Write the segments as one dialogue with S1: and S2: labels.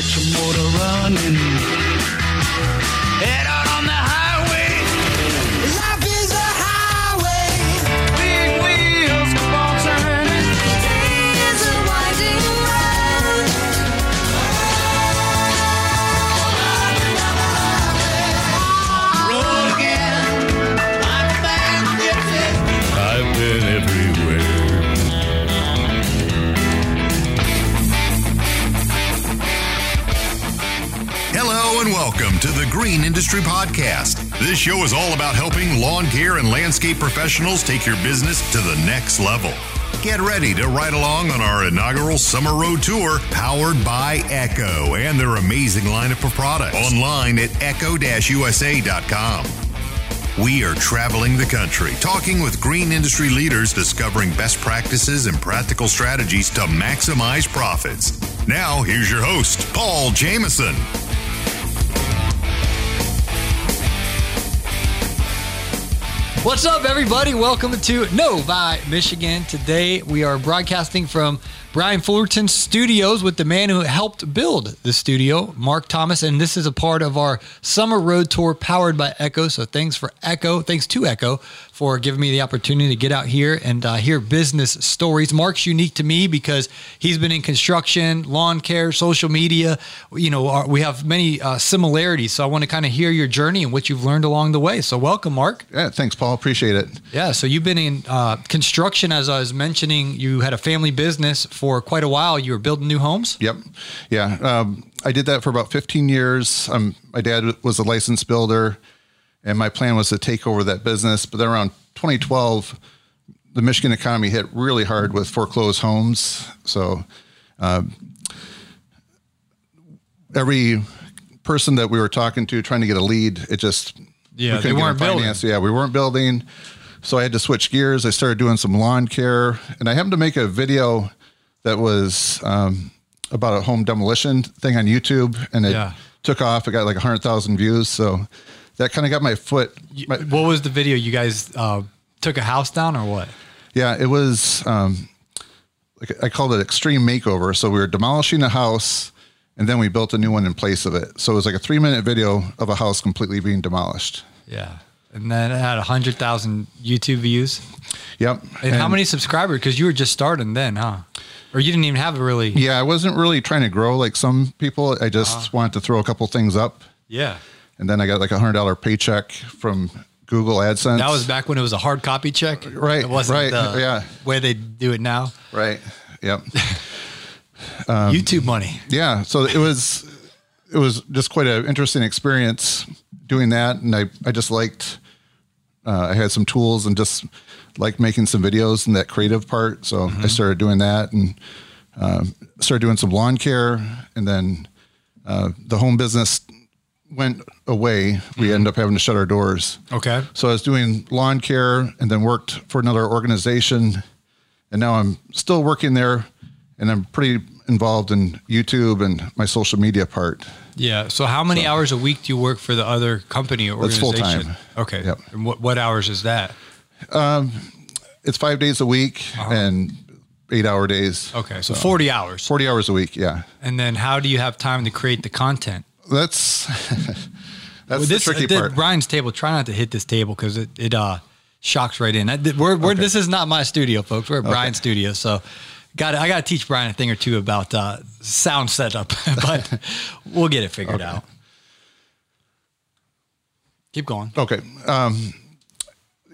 S1: Get your motor running. Head out on the highway.
S2: Green Industry Podcast. This show is all about helping lawn care and landscape professionals take your business to the next level. Get ready to ride along on our inaugural Summer Road Tour powered by Echo and their amazing lineup of products online at echo-usa.com. We are traveling the country, talking with green industry leaders, discovering best practices and practical strategies to maximize profits. Now, here's your host, Paul Jameson.
S3: What's up, everybody? Welcome to Novi, Michigan. Today we are broadcasting from Brian Fullerton studios with the man who helped build the studio, Mark Thomas. And this is a part of our summer road tour powered by Echo. So thanks for Echo, thanks to Echo for giving me the opportunity to get out here and uh, hear business stories. Mark's unique to me because he's been in construction, lawn care, social media. You know, our, we have many uh, similarities. So I want to kind of hear your journey and what you've learned along the way. So welcome, Mark.
S4: Yeah, thanks, Paul. Appreciate it.
S3: Yeah, so you've been in uh, construction, as I was mentioning. You had a family business for quite a while. You were building new homes.
S4: Yep. Yeah. Um, I did that for about 15 years. Um, my dad was a licensed builder, and my plan was to take over that business. But then around 2012, the Michigan economy hit really hard with foreclosed homes. So um, every person that we were talking to, trying to get a lead, it just
S3: Yeah,
S4: we
S3: they weren't building.
S4: Yeah, we weren't building. So I had to switch gears. I started doing some lawn care, and I happened to make a video that was um, about a home demolition thing on YouTube, and it
S3: Yeah.
S4: took off. It got like hundred thousand views. So that kind of got my foot. My,
S3: What was the video? You guys uh, took a house down or what?
S4: yeah, it was. Um, like I called it extreme makeover. So we were demolishing a house, and then we built a new one in place of it. So it was like a three minute video of a house completely being demolished.
S3: Yeah. And then it had 100,000 YouTube views.
S4: Yep.
S3: And, how many subscribers? Because you were just starting then, huh? Or you didn't even have a really.
S4: Yeah, I wasn't really trying to grow like some people. I just
S3: Uh-huh.
S4: wanted to throw a couple things up,
S3: Yeah.
S4: And then I got like a hundred dollar paycheck from Google AdSense.
S3: That was back when it was a hard copy check.
S4: Right,
S3: It wasn't
S4: right,
S3: the
S4: yeah.
S3: way they do it now.
S4: right. Yep.
S3: YouTube money.
S4: yeah. So it was it was just quite an interesting experience doing that, and I I just liked. Uh, I had some tools and just liked making some videos and that creative part. So
S3: Mm-hmm.
S4: I started doing that and um, started doing some lawn care, and then uh, the home business went away.
S3: Mm-hmm.
S4: We ended up having to shut our doors.
S3: Okay.
S4: So I was doing lawn care and then worked for another organization. And now I'm still working there and I'm pretty involved in YouTube and my social media part.
S3: Yeah. So how many hours a week do you work for the other company or
S4: That's
S3: organization?
S4: full-time.
S3: Okay.
S4: Yep.
S3: And what, what hours is that?
S4: It's five days a week and eight hour days.
S3: Uh-huh. Okay. So 40 hours.
S4: 40 hours a week. Yeah.
S3: And then how do you have time to create the content?
S4: That's, that's
S3: this
S4: the tricky
S3: the-
S4: part.
S3: Brian's table. Try not to hit this table because it it uh shocks right in. I, we're, we're This is not my studio, folks. We're at Brian's studio, so got I got to teach Brian a thing or two about uh, sound setup, but we'll get it figured out. Keep going.
S4: Okay. Um,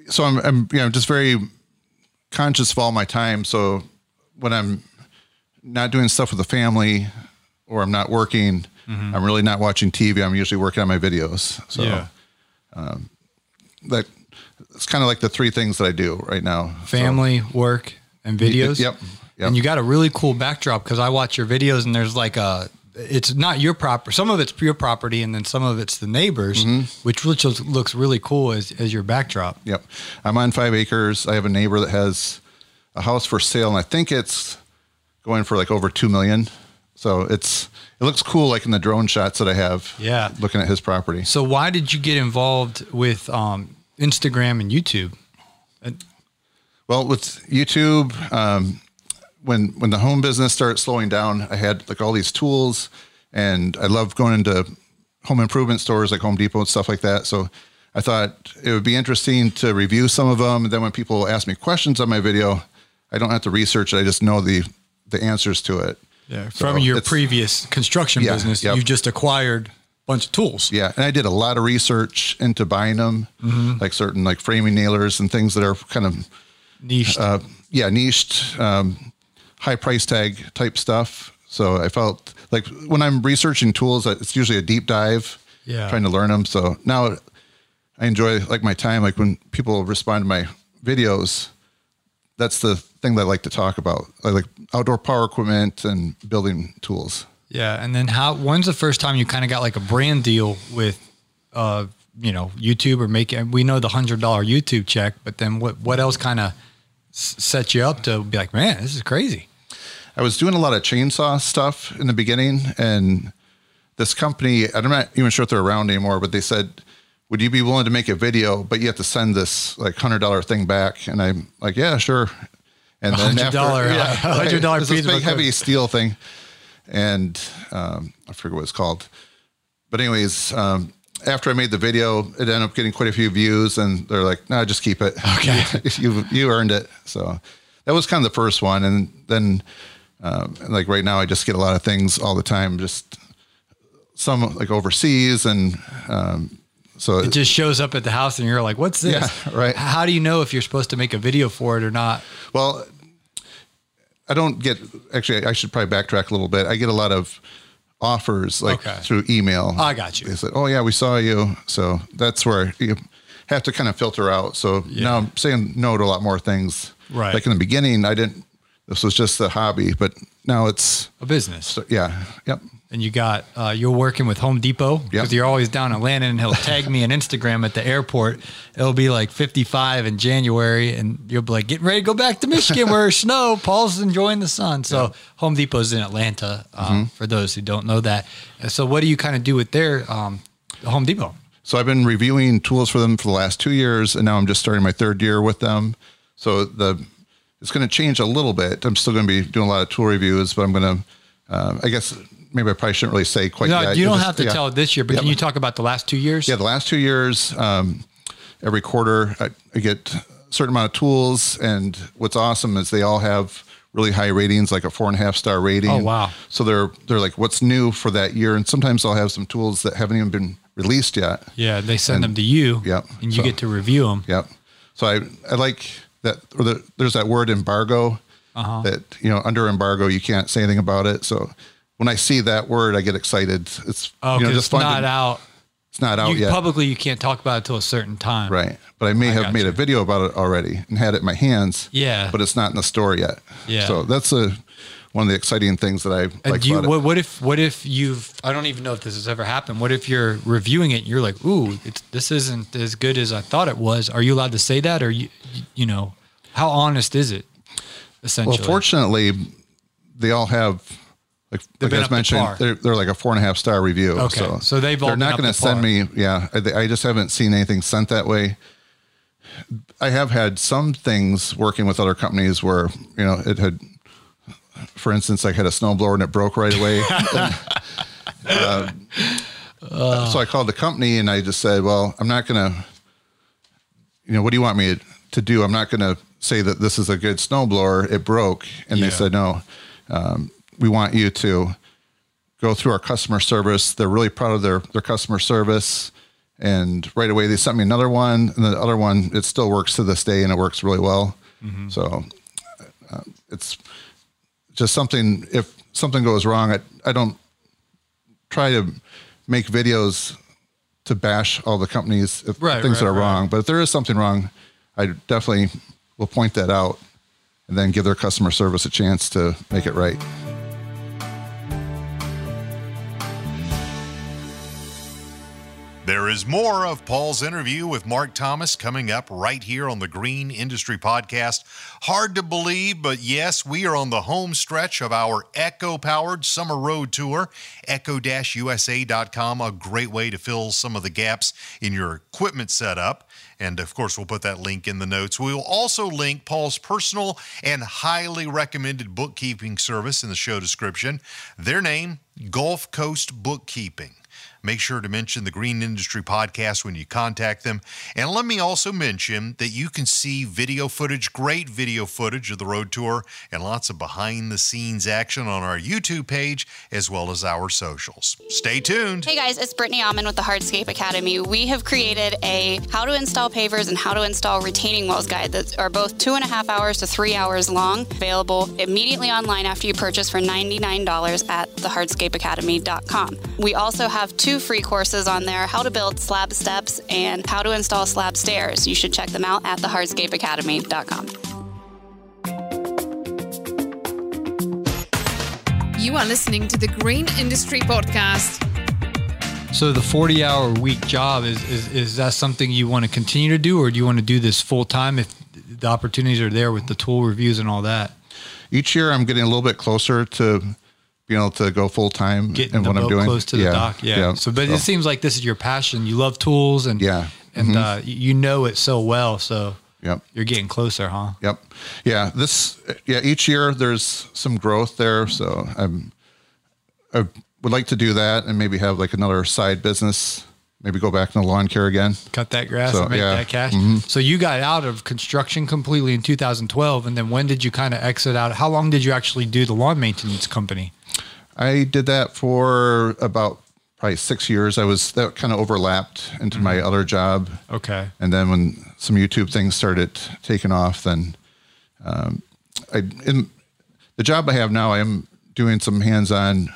S4: so I'm, I'm, you know, just very conscious of all my time. So when I'm not doing stuff with the family or I'm not working, Mm-hmm. I'm really not watching TV. I'm usually working on my videos. So um, that it's kind of like the three things that I do right now. So-
S3: Family, work, and videos.
S4: Yep. Yep.
S3: And you got a really cool backdrop because I watch your videos and there's like a. It's not your property. Some of it's your property, and then some of it's the neighbors, mm-hmm. which which looks- looks really cool as, as your backdrop.
S4: Yep. I'm on five acres. I have a neighbor that has a house for sale, and I think it's going for like over two million. So it's it looks cool, like in the drone shots that I have.
S3: Yeah.
S4: Looking at his property.
S3: So why did you get involved with um, Instagram and YouTube?
S4: Well, with YouTube, um, when when the home business started slowing down, I had like all these tools, and I love going into home improvement stores like Home Depot and stuff like that. So I thought it would be interesting to review some of them. And then when people ask me questions on my video, I don't have to research it. I just know the the answers to it.
S3: Yeah,
S4: So
S3: from your previous construction
S4: Yeah,
S3: business,
S4: yep.
S3: you've just acquired a bunch of tools.
S4: Yeah, and I did a lot of research into buying them, like certain like framing nailers and things that are kind of
S3: Niche.
S4: uh, yeah niched, um, high price tag type stuff. So I felt like when I'm researching tools, it's usually a deep dive,
S3: Yeah.
S4: trying to learn them. So now I enjoy like my time. Like when people respond to my videos, that's the thing that I like to talk about. I like outdoor power equipment and building tools.
S3: yeah, and then how? When's the first time you kind of got like a brand deal with, uh, you know, YouTube or making? We know the hundred dollar YouTube check, but then what? What else kind of set you up to be like, man, this is crazy?
S4: I was doing a lot of chainsaw stuff in the beginning, and this company, I'm not even sure if they're around anymore, but they said, "Would you be willing to make a video, but you have to send this like hundred dollar thing back?" And I'm like, "Yeah, sure." And then after,
S3: $100,
S4: yeah,
S3: $100 piece
S4: this big heavy steel thing, and um, I forget what it's called. But anyways, um, after I made the video, it ended up getting quite a few views, and they're like, "No, just keep it.
S3: Okay.
S4: you you earned it." So that was kind of the first one, and then um, like right now, I just get a lot of things all the time, just some like overseas, and um, so
S3: It just shows up at the house, and you're like, what's this?
S4: Yeah, right.
S3: How do you know if you're supposed to make a video for it or not?
S4: Well, I don't get actually. I should probably backtrack a little bit. I get a lot of offers like
S3: Okay.
S4: through email.
S3: I got you.
S4: They said, "Oh yeah, we saw you." So that's where you have to kind of filter out. So now I'm saying no to a lot more things.
S3: Right.
S4: Like in the beginning, I didn't. This was just a hobby, but now it's
S3: A business.
S4: so, yeah, yep.
S3: And you got uh, you're working with Home Depot because you're always down in Atlanta, and he'll tag me on Instagram at the airport. It'll be like 55 in January, and you'll be like getting ready to go back to Michigan where it's snow. Paul's enjoying the sun. So Home Depot's in Atlanta. Um, For those who don't know that, so what do you kind of do with their um, Home Depot?
S4: So I've been reviewing tools for them for the last two years, and now I'm just starting my third year with them. So the it's going to change a little bit. I'm still going to be doing a lot of tool reviews, but I'm going to, uh, I guess maybe I probably shouldn't really say quite
S3: No,
S4: yet.
S3: you don't
S4: Just-
S3: have to
S4: yeah.
S3: tell this year, but
S4: Yep.
S3: can you talk about the last two years?
S4: Yeah, the last two years, um, every quarter I, I get a certain amount of tools, and what's awesome is they all have really high ratings, like a four and a half star rating.
S3: Oh, wow.
S4: So they're they're like what's new for that year, and sometimes I'll have some tools that haven't even been released yet.
S3: Yeah, they send
S4: And-
S3: them to you.
S4: Yep.
S3: and you
S4: So-
S3: get to review them.
S4: Yep. So I I like that. Or the, there's that word embargo.
S3: Uh-huh.
S4: That you know under embargo you can't say anything about it. So when I see that word, I get excited. It's
S3: Oh,
S4: you know, just
S3: it's not
S4: to-
S3: out.
S4: It's not out
S3: you,
S4: yet.
S3: Publicly, you can't talk about it till a certain time.
S4: Right. But I may
S3: I
S4: have made
S3: you.
S4: a video about it already and had it in my hands.
S3: Yeah.
S4: But it's not in the store yet.
S3: Yeah.
S4: So that's a one of the exciting things that I
S3: And
S4: like
S3: you, what, what if what if you've I don't even know if this has ever happened. What if you're reviewing it and you're like, ooh, it's, this isn't as good as I thought it was. Are you allowed to say that, or you you know, how honest is it? Essentially,
S4: Well, fortunately, they all have like, like I mentioned, they're, they're like a four and a half star review.
S3: Okay.
S4: So,
S3: So they've all
S4: they're not going
S3: to
S4: send me. Yeah, I, I just haven't seen anything sent that way. I have had some things working with other companies where you know it had, for instance, I had a snowblower and it broke right away. And, um, so I called the company and I just said, "Well, I'm not going to, you know, what do you want me to do? I'm not going to say that this is a good snowblower. It broke." And
S3: Yeah.
S4: they said, "No, um, we want you to go through our customer service. They're really proud of their their customer service." And right away they sent me another one, and the other one it still works to this day, and it works really well. So uh, it's just something. If something goes wrong, I I don't try to make videos to bash all the companies if
S3: Right,
S4: things
S3: right,
S4: are
S3: right.
S4: wrong. But if there is something wrong, I definitely will point that out and then give their customer service a chance to make it right.
S2: There is more of Paul's interview with Mark Thomas coming up right here on the Green Industry Podcast. Hard to believe, but yes, we are on the home stretch of our Echo powered summer road tour. Echo USA.com, a great way to fill some of the gaps in your equipment setup. And of course, we'll put that link in the notes. We will also link Paul's personal and highly recommended bookkeeping service in the show description. Their name, Gulf Coast Bookkeeping. Make sure to mention the Green Industry Podcast when you contact them. And let me also mention that you can see video footage, great video footage of the road tour, and lots of behind the scenes action on our YouTube page as well as our socials. Stay tuned.
S5: Hey guys, it's Brittany Almond with the Hardscape Academy. We have created a how to install pavers and how to install retaining walls guide that are both two and a half hours to three hours long, available immediately online after you purchase for $99 at thehardscapeacademy.com. We also have two free courses on there how to build slab steps and how to install slab stairs. You should check them out at thehardscapeacademy.com.
S6: You are listening to the Green Industry Podcast.
S3: So the 40 hour week job is, is is that something you want to continue to do or do you want to do this full time if the opportunities are there with the tool reviews and all that?
S4: Each year, I'm getting a little bit closer to being able to go full time
S3: Getting
S4: in
S3: the
S4: what I'm
S3: boat
S4: doing.
S3: close to the dock. Yeah. So but it seems like this is your passion. You love tools and
S4: Yeah.
S3: and
S4: Mhm.
S3: uh, you know it so well. So
S4: Yep.
S3: you're getting closer, huh?
S4: Yep. Yeah. This. Yeah. Each year there's some growth there, so I'm. I would like to do that and maybe have like another side business. Maybe go back the lawn care again.
S3: Cut that grass
S4: So,
S3: and make
S4: yeah.
S3: that cash.
S4: Mhm.
S3: So you got out of construction completely in 2012, and then when did you kind of exit out? How long did you actually do the lawn maintenance company?
S4: I did that for about probably six years. I was that kind of overlapped into my other job.
S3: Okay.
S4: And then when some YouTube things started taking off, then um, I in the job I have now, I am doing some hands-on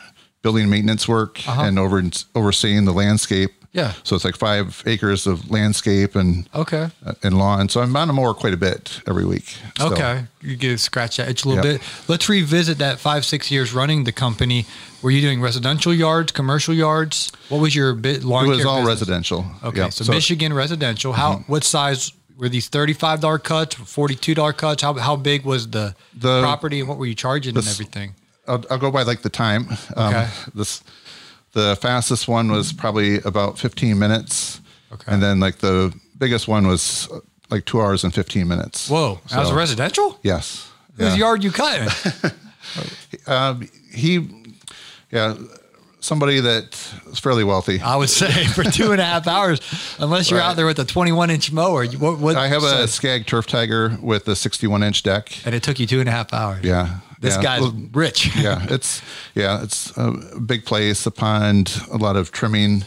S4: building maintenance work
S3: Uh-huh.
S4: and over overseeing the landscape.
S3: Yeah.
S4: So it's like five acres of landscape and
S3: Okay.
S4: uh, and lawn. So I'm on a mower quite a bit every week. So,
S3: Okay, you get to scratch that itch a little
S4: Yep.
S3: bit. Let's revisit that five six years running the company. Were you doing residential yards, commercial yards? What was your bit lawn
S4: It was all
S3: business?
S4: residential.
S3: Okay,
S4: Yep.
S3: so, Michigan residential. How
S4: Mhm.
S3: what size were these thirty five dollar cuts, forty two dollar cuts? How how big was the,
S4: The-
S3: property and what were you charging and everything?
S4: I'll, I'll go by like the time. Um,
S3: Okay.
S4: This the fastest one was probably about 15 minutes.
S3: Okay.
S4: And then like the biggest one was like two hours and 15 minutes.
S3: Whoa, that was
S4: So,
S3: residential.
S4: Yes.
S3: Whose
S4: Yeah.
S3: yard you cutting?
S4: Um, he, yeah, somebody that is fairly wealthy.
S3: I would say for two and a half hours, unless you're
S4: Right.
S3: out there with a twenty one inch mower. What, what
S4: I have a Skag Turf Tiger with a 61 inch deck.
S3: and it took you two and a half hours.
S4: Yeah.
S3: This
S4: yeah.
S3: guy's rich.
S4: yeah, it's yeah, it's a big place, a pond, a lot of trimming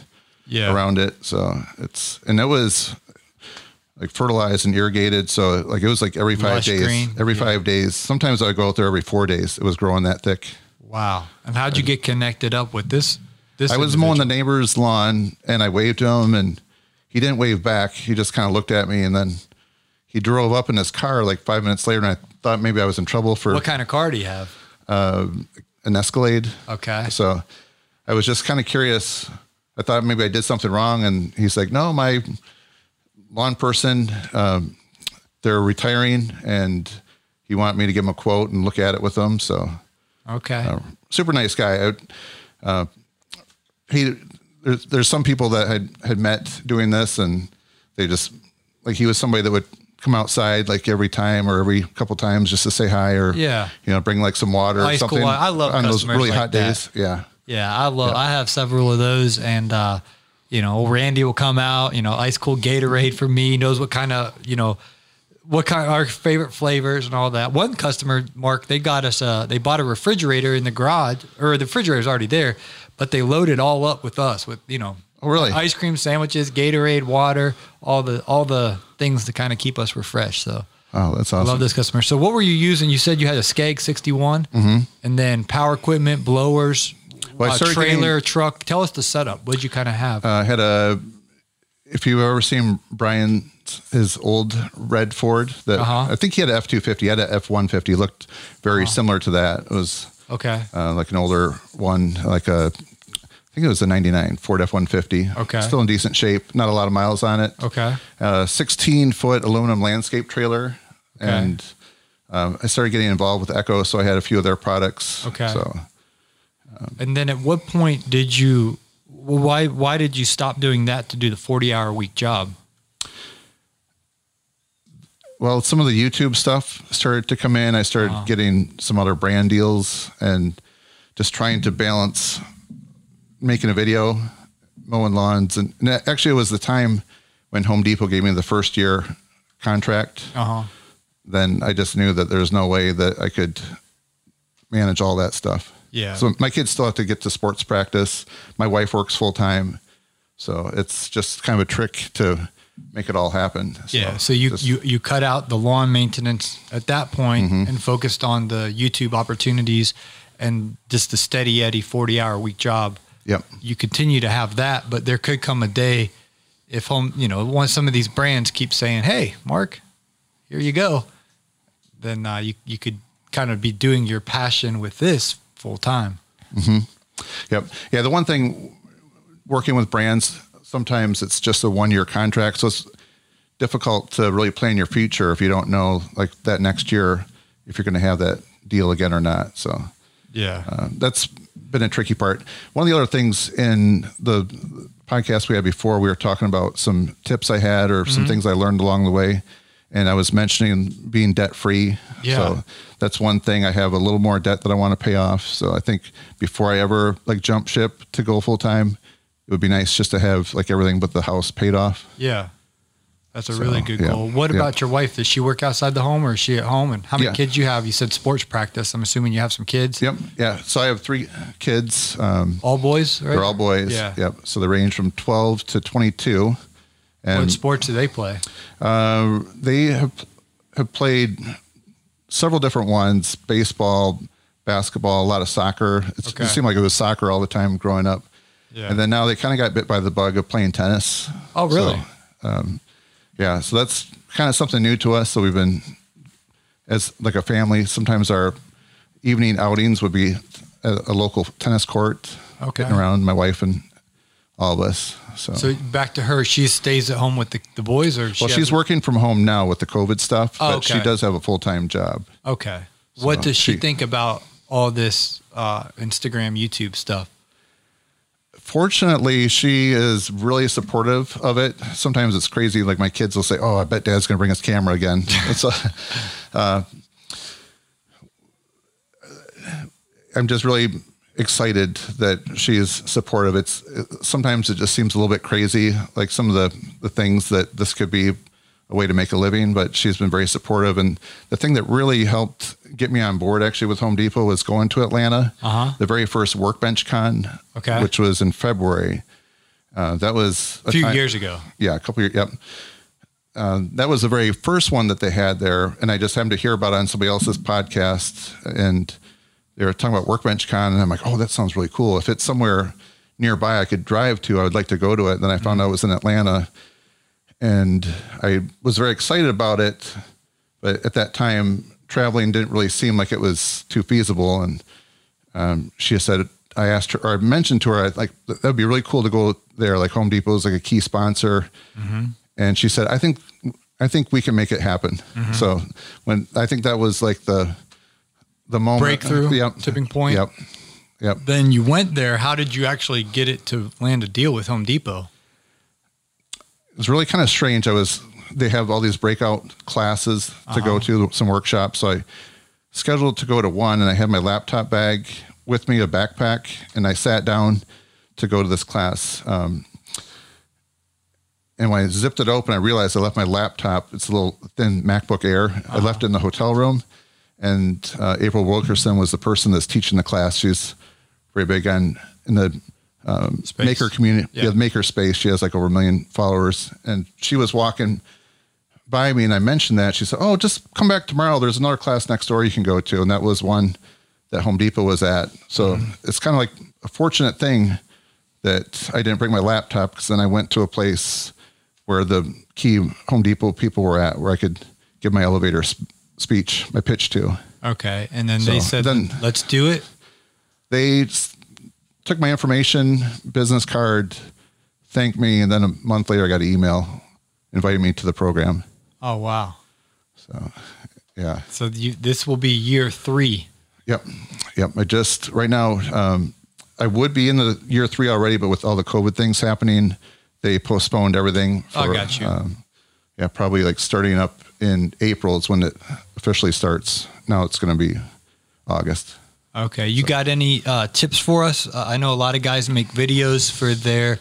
S3: Yeah.
S4: around it. So it's and it was like fertilized and irrigated. So like it was like every five
S3: Lush
S4: days.
S3: green.
S4: Every
S3: Yeah.
S4: five days. Sometimes I would go out there every four days. It was growing that thick.
S3: Wow. And how'd you get connected up with this? This
S4: I was mowing the neighbor's lawn and I waved to him and he didn't wave back. He just kind of looked at me and then he drove up in his car like five minutes later and I thought maybe I was in trouble for
S3: What kind of car do you have?
S4: uh, an Escalade.
S3: Okay.
S4: So I was just kind of curious. I thought maybe I did something wrong. And he's like, no, my lawn person, um, they're retiring and he wanted me to give him a quote and look at it with them. So
S3: Okay.
S4: uh, super nice guy. I, uh, he, there's, there's some people that had, had met doing this and they just, like he was somebody that would come outside like every time or every couple times just to say hi or,
S3: Yeah.
S4: you know, bring like some water or
S3: Ice cool
S4: something
S3: water. I love
S4: on those really
S3: like
S4: hot
S3: that.
S4: days. Yeah.
S3: Yeah, I love.
S4: Yeah.
S3: I have several of those, and uh, you know, old Randy will come out. You know, ice cold Gatorade for me. Knows what kind of you know, what kind of our favorite flavors and all that. One customer, Mark, they got us. Uh, they bought a refrigerator in the garage, or the refrigerator's already there, but they loaded all up with us with you know,
S4: Oh, really?
S3: ice cream sandwiches, Gatorade, water, all the all the things to kind of keep us refreshed. So.
S4: Oh, that's awesome!
S3: I love this customer. So, what were you using? You said you had a Skag 61
S4: Mhm.
S3: and then power equipment, blowers,
S4: Well,
S3: uh, trailer,
S4: getting-
S3: truck. Tell us the setup. What did you kind of have?
S4: uh, I had a, if you've ever seen Brian, his old red Ford, that
S3: Uh-huh.
S4: I think he had an F two fifty, had an F one fifty, looked very similar to that. It was
S3: okay.
S4: uh, like an older one, like a think it was a 99 Ford F-150.
S3: Okay.
S4: Still in decent shape. Not a lot of miles on it.
S3: Okay.
S4: Uh, 16 foot aluminum landscape trailer. And um, I started getting involved with Echo, so I had a few of their products.
S3: Okay.
S4: So
S3: And then at what point did you? well, Why why did you stop doing that to do the forty hour week job?
S4: Well, some of the YouTube stuff started to come in. I started getting some other brand deals and just trying to balance making a video, mowing lawns. And, and actually, it was the time when Home Depot gave me the first year contract.
S3: Uh huh.
S4: Then I just knew that there's no way that I could manage all that stuff.
S3: Yeah.
S4: So my kids still have to get to sports practice. My wife works full time. So it's just kind of a trick to make it all happen.
S3: Yeah. So you,
S4: just-
S3: you you cut out the lawn maintenance at that point and focused on the YouTube opportunities and just the steady Eddie forty hour week job.
S4: Yep.
S3: You continue to have that, but there could come a day if home you know once some of these brands keep saying, "Hey, Mark, here you go," then uh, you you could kind of be doing your passion with this full time. Hmm.
S4: Yep. Yeah. The one thing working with brands, sometimes it's just a one year contract. So it's difficult to really plan your future if you don't know like that next year if you're going to have that deal again or not. So
S3: Yeah.
S4: uh, that's been a tricky part. One of the other things in the podcast we had before, we were talking about some tips I had or some mm-hmm. things I learned along the way. And I was mentioning being debt free.
S3: Yeah.
S4: So that's one thing. I have a little more debt that I want to pay off. So I think before I ever like jump ship to go full time, it would be nice just to have like everything but the house paid off.
S3: Yeah. That's a
S4: So,
S3: really good
S4: yeah,
S3: goal. What
S4: yeah.
S3: about your wife? Does she work outside the home or is she at home? And how many
S4: Yeah.
S3: kids you have? You said sports practice. I'm assuming you have some kids.
S4: Yep. Yeah. So I have three kids. Um,
S3: All boys, right?
S4: they're all boys.
S3: Yeah.
S4: Yep. So they range from 12 to 22. And
S3: What sports do they play?
S4: Uh, they have have played several different ones: baseball, basketball, a lot of soccer. It's,
S3: Okay.
S4: It seemed like it was soccer all the time growing up.
S3: Yeah.
S4: And then now they kind of got bit by the bug of playing tennis.
S3: Oh, really?
S4: So, um, yeah, so that's kind of something new to us. So we've been, as like a family, sometimes our evening outings would be a, a local tennis court.
S3: Okay.
S4: Getting around, my wife and all of us. So,
S3: So back to her, she stays at home with the, the boys or she
S4: well, she's
S3: a-
S4: working from home now with the COVID stuff,
S3: Oh,
S4: but she does have a full time job.
S3: Okay. What does she
S4: she-
S3: think about all this uh, Instagram, YouTube stuff?
S4: Fortunately, she is really supportive of it. Sometimes it's crazy. Like my kids will say, "Oh, I bet Dad's going to bring his camera again." so, uh, I'm just really excited that she is supportive. It's sometimes it just seems a little bit crazy, like some of the the things that this could be a way to make a living, but she's been very supportive. And the thing that really helped get me on board actually with Home Depot was going to Atlanta,
S3: Uh-huh.
S4: the very first Workbench Con,
S3: Okay.
S4: which was in February. Uh, that was
S3: A few
S4: time-
S3: years ago.
S4: yeah, a couple years. Yep. Uh, that was the very first one that they had there, and I just happened to hear about it on somebody else's podcast, and they were talking about Workbench Con, and I'm like, oh, that sounds really cool. If it's somewhere nearby I could drive to, I would like to go to it. And Then I found out it was in Atlanta, and I was very excited about it, but at that time, traveling didn't really seem like it was too feasible, and um, she said, I asked her, or I mentioned to her, I'd like that'd be really cool to go there. Like Home Depot is like a key sponsor, and she said, I think, I think we can make it happen. So when I think that was like the the moment
S3: Breakthrough,
S4: yep,
S3: tipping point.
S4: Yep, yep.
S3: Then you went there. How did you actually get it to land a deal with Home Depot?
S4: It was really kind of strange. I was they have all these breakout classes to go to some workshops. So I scheduled to go to one, and I had my laptop bag with me, a backpack, and I sat down to go to this class. Um, and when I zipped it open, I realized I left my laptop. It's a little thin MacBook Air. I left it in the hotel room. And uh, April Wilkerson was the person that's teaching the class. She's very big on in the um, maker community,
S3: Yeah.
S4: yeah. maker space. She has like over a million followers. And she was walking by me, and I mentioned that. She said, "Oh, just come back tomorrow. There's another class next door you can go to." And that was one that Home Depot was at. So it's kind of like a fortunate thing that I didn't bring my laptop because then I went to a place where the key Home Depot people were at, where I could give my elevator sp- speech, my pitch to.
S3: Okay. And then they said,
S4: then-
S3: let's do it.
S4: They took my information, business card, thanked me, and then a month later I got an email inviting me to the program.
S3: Oh wow.
S4: So yeah.
S3: So you, this will be year three.
S4: Yep. Yep. I just right now, um, I would be in the year three already, but with all the COVID things happening, they postponed everything.
S3: I got you.
S4: Um, yeah, probably like starting up in April is when it officially starts. Now it's going to be August.
S3: Okay. You got any uh, tips for us? Uh, I know a lot of guys make videos for their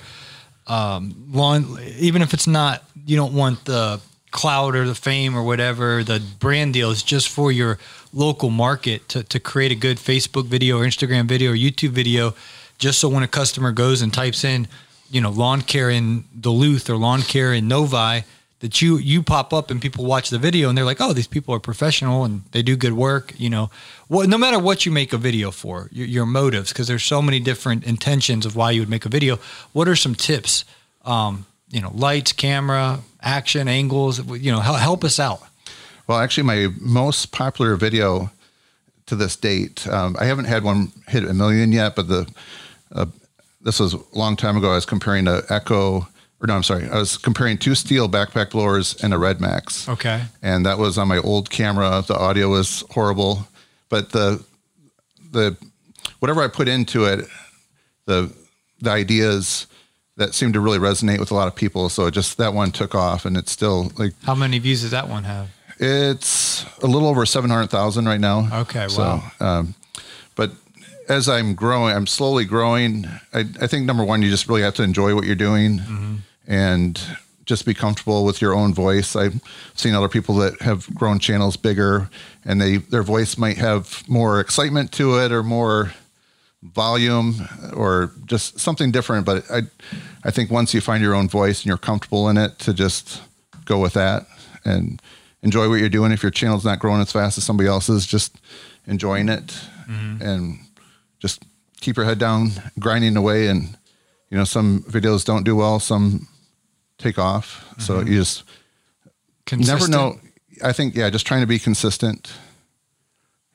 S3: um, lawn, even if it's not, you don't want the cloud or the fame or whatever, the brand deal is just for your local market to, to create a good Facebook video or Instagram video or YouTube video, just so when a customer goes and types in, you know, lawn care in Duluth or lawn care in Novi, that you you pop up and people watch the video and they're like, oh, these people are professional and they do good work. You know, what no matter what you make a video for, your, your motives, because there's so many different intentions of why you would make a video. What are some tips? Um, you know, lights, camera, action, angles. You know, help, help us out.
S4: Well, actually, my most popular video to this date, um, I haven't had one hit a million yet, but the uh, this was a long time ago. I was comparing a Echo, or no, I'm sorry, I was comparing two Stihl backpack blowers and a RedMax.
S3: Okay.
S4: and that was on my old camera. The audio was horrible, but the the whatever I put into it, the the ideas that seemed to really resonate with a lot of people. So it just that one took off, and it's still like
S3: How many views does that one have?
S4: it's a little over seven hundred thousand right now.
S3: Okay,
S4: so,
S3: wow.
S4: Um, but as I'm growing, I'm slowly growing. I, I think number one, you just really have to enjoy what you're doing,
S3: Mm-hmm.
S4: And just be comfortable with your own voice. I've seen other people that have grown channels bigger, and they their voice might have more excitement to it or more volume or just something different. But I, I think once you find your own voice and you're comfortable in it, to just go with that and enjoy what you're doing. If your channel's not growing as fast as somebody else's, just enjoying it mm-hmm. and just keep your head down, grinding away. And you know, some videos don't do well, some take off. So you just you never know. I think yeah, just trying to be consistent.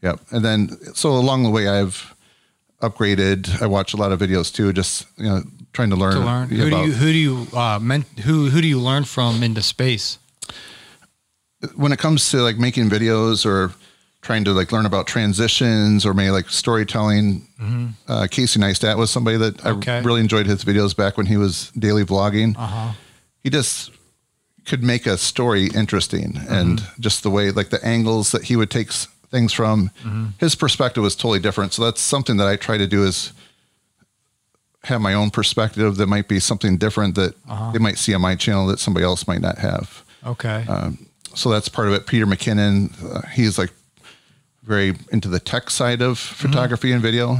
S4: Yep. And then so along the way, I've upgraded. I watch a lot of videos too, just you know, trying to learn.
S3: to learn. Who do you who do you uh, men, who who do you learn from into space?
S4: when it comes to like making videos or trying to like learn about transitions or maybe like storytelling, uh, Casey Neistat was somebody that
S3: Mm-hmm. Okay.
S4: I really enjoyed his videos back when he was daily vlogging.
S3: Uh-huh.
S4: He just could make a story interesting and
S3: Mm-hmm.
S4: just the way like the angles that he would take things from
S3: Mm-hmm.
S4: his perspective was totally different. So that's something that I try to do is have my own perspective that might be something different that
S3: Uh-huh.
S4: they might see on my channel that somebody else might not have
S3: Okay.
S4: so that's part of it. Peter McKinnon, uh, he's like very into the tech side of photography and video.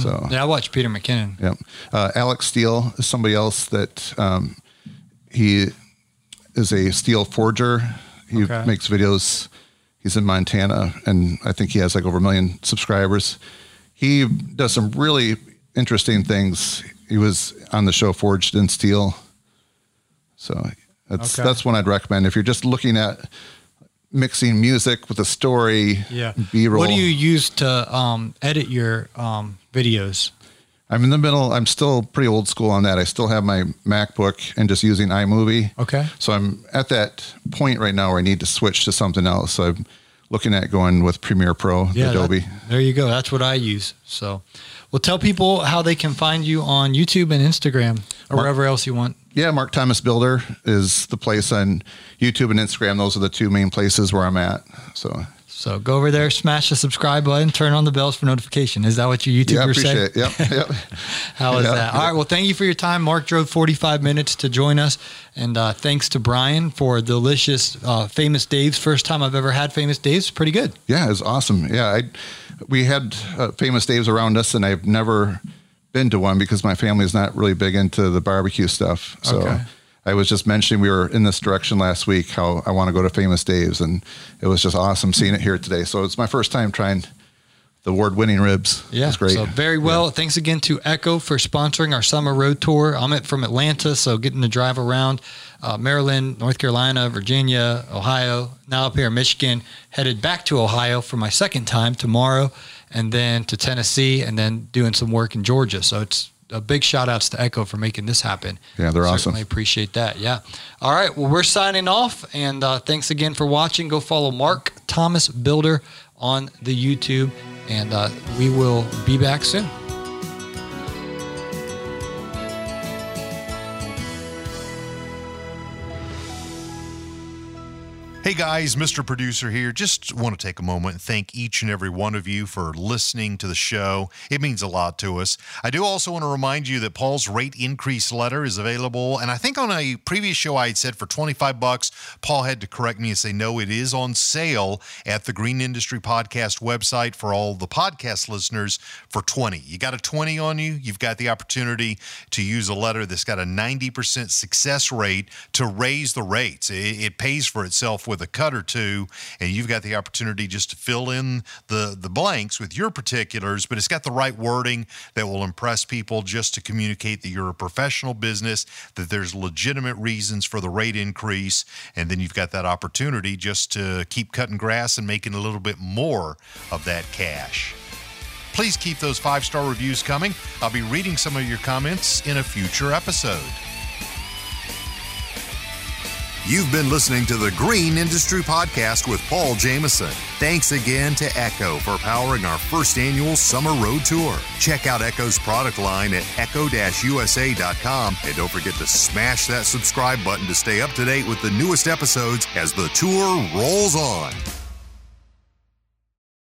S4: So
S3: yeah, I watch Peter McKinnon.
S4: yeah, uh, Alec Steele is somebody else that um, he is a steel forger. He
S3: Okay.
S4: makes videos. He's in Montana, and I think he has like over a million subscribers. He does some really interesting things. He was on the show Forged in Steel. So that's
S3: Okay.
S4: that's one I'd recommend if you're just looking at mixing music with a story.
S3: Yeah.
S4: B-roll.
S3: What do you use to um, edit your um, videos?
S4: I'm in the middle. I'm still pretty old school on that. I still have my MacBook and just using iMovie.
S3: Okay.
S4: So I'm at that point right now where I need to switch to something else. So I'm looking at going with Premiere Pro,
S3: Yeah,
S4: Adobe.
S3: that- there you go. That's what I use. So, well, tell people how they can find you on YouTube and Instagram or
S4: Mark-
S3: wherever else you want.
S4: yeah, Mark Thomas Builder is the place on YouTube and Instagram. Those are the two main places where I'm at. So
S3: So go over there, smash the subscribe button, turn on the bells for notification. Is that what your
S4: yeah, I
S3: YouTubers
S4: appreciate
S3: say?
S4: it. Yep, yep.
S3: How is
S4: Yeah,
S3: that? All right. Well, thank you for your time. Mark drove 45 minutes to join us. And uh, thanks to Brian for delicious uh, Famous Dave's. First time I've ever had Famous Dave's. Pretty good.
S4: Yeah, it's awesome. Yeah, I we had uh, famous Dave's around us, and I've never been to one because my family is not really big into the barbecue stuff. So
S3: Okay.
S4: I was just mentioning we were in this direction last week. How I want to go to Famous Dave's, and it was just awesome seeing it here today. So it's my first time trying the award-winning ribs.
S3: Yeah,
S4: it's great.
S3: So very well. Thanks again to Echo for sponsoring our summer road tour. I'm at, from Atlanta, so getting to drive around uh, Maryland, North Carolina, Virginia, Ohio. Now up here in Michigan, headed back to Ohio for my second time tomorrow, and then to Tennessee, and then doing some work in Georgia. So it's a big shout outs to Echo for making this happen.
S4: Yeah, they're awesome.
S3: Certainly appreciate that. Yeah. All right. Well, we're signing off, and uh, thanks again for watching. Go follow Mark Thomas Builder on the YouTube, and uh, we will be back soon.
S2: Hey guys, Mr. Producer here. Just want to take a moment and thank each and every one of you for listening to the show. It means a lot to us. I do also want to remind you that Paul's rate increase letter is available. And I think on a previous show I had said for 25 bucks, Paul had to correct me and say, no, it is on sale at the Green Industry Podcast website for all the podcast listeners for 20. You got a 20 on you, you've got the opportunity to use a letter that's got a 90% success rate to raise the rates. It, it pays for itself with a cut or two, and you've got the opportunity just to fill in the, the blanks with your particulars, but it's got the right wording that will impress people just to communicate that you're a professional business, that there's legitimate reasons for the rate increase, and then you've got that opportunity just to keep cutting grass and making a little bit more of that cash. Please keep those five star reviews coming. I'll be reading some of your comments in a future episode. You've been listening to the Green Industry Podcast with Paul Jameson. Thanks again to Echo for powering our first annual summer road tour. Check out Echo's product line at echo-usa.com and don't forget to smash that subscribe button to stay up to date with the newest episodes as the tour rolls on.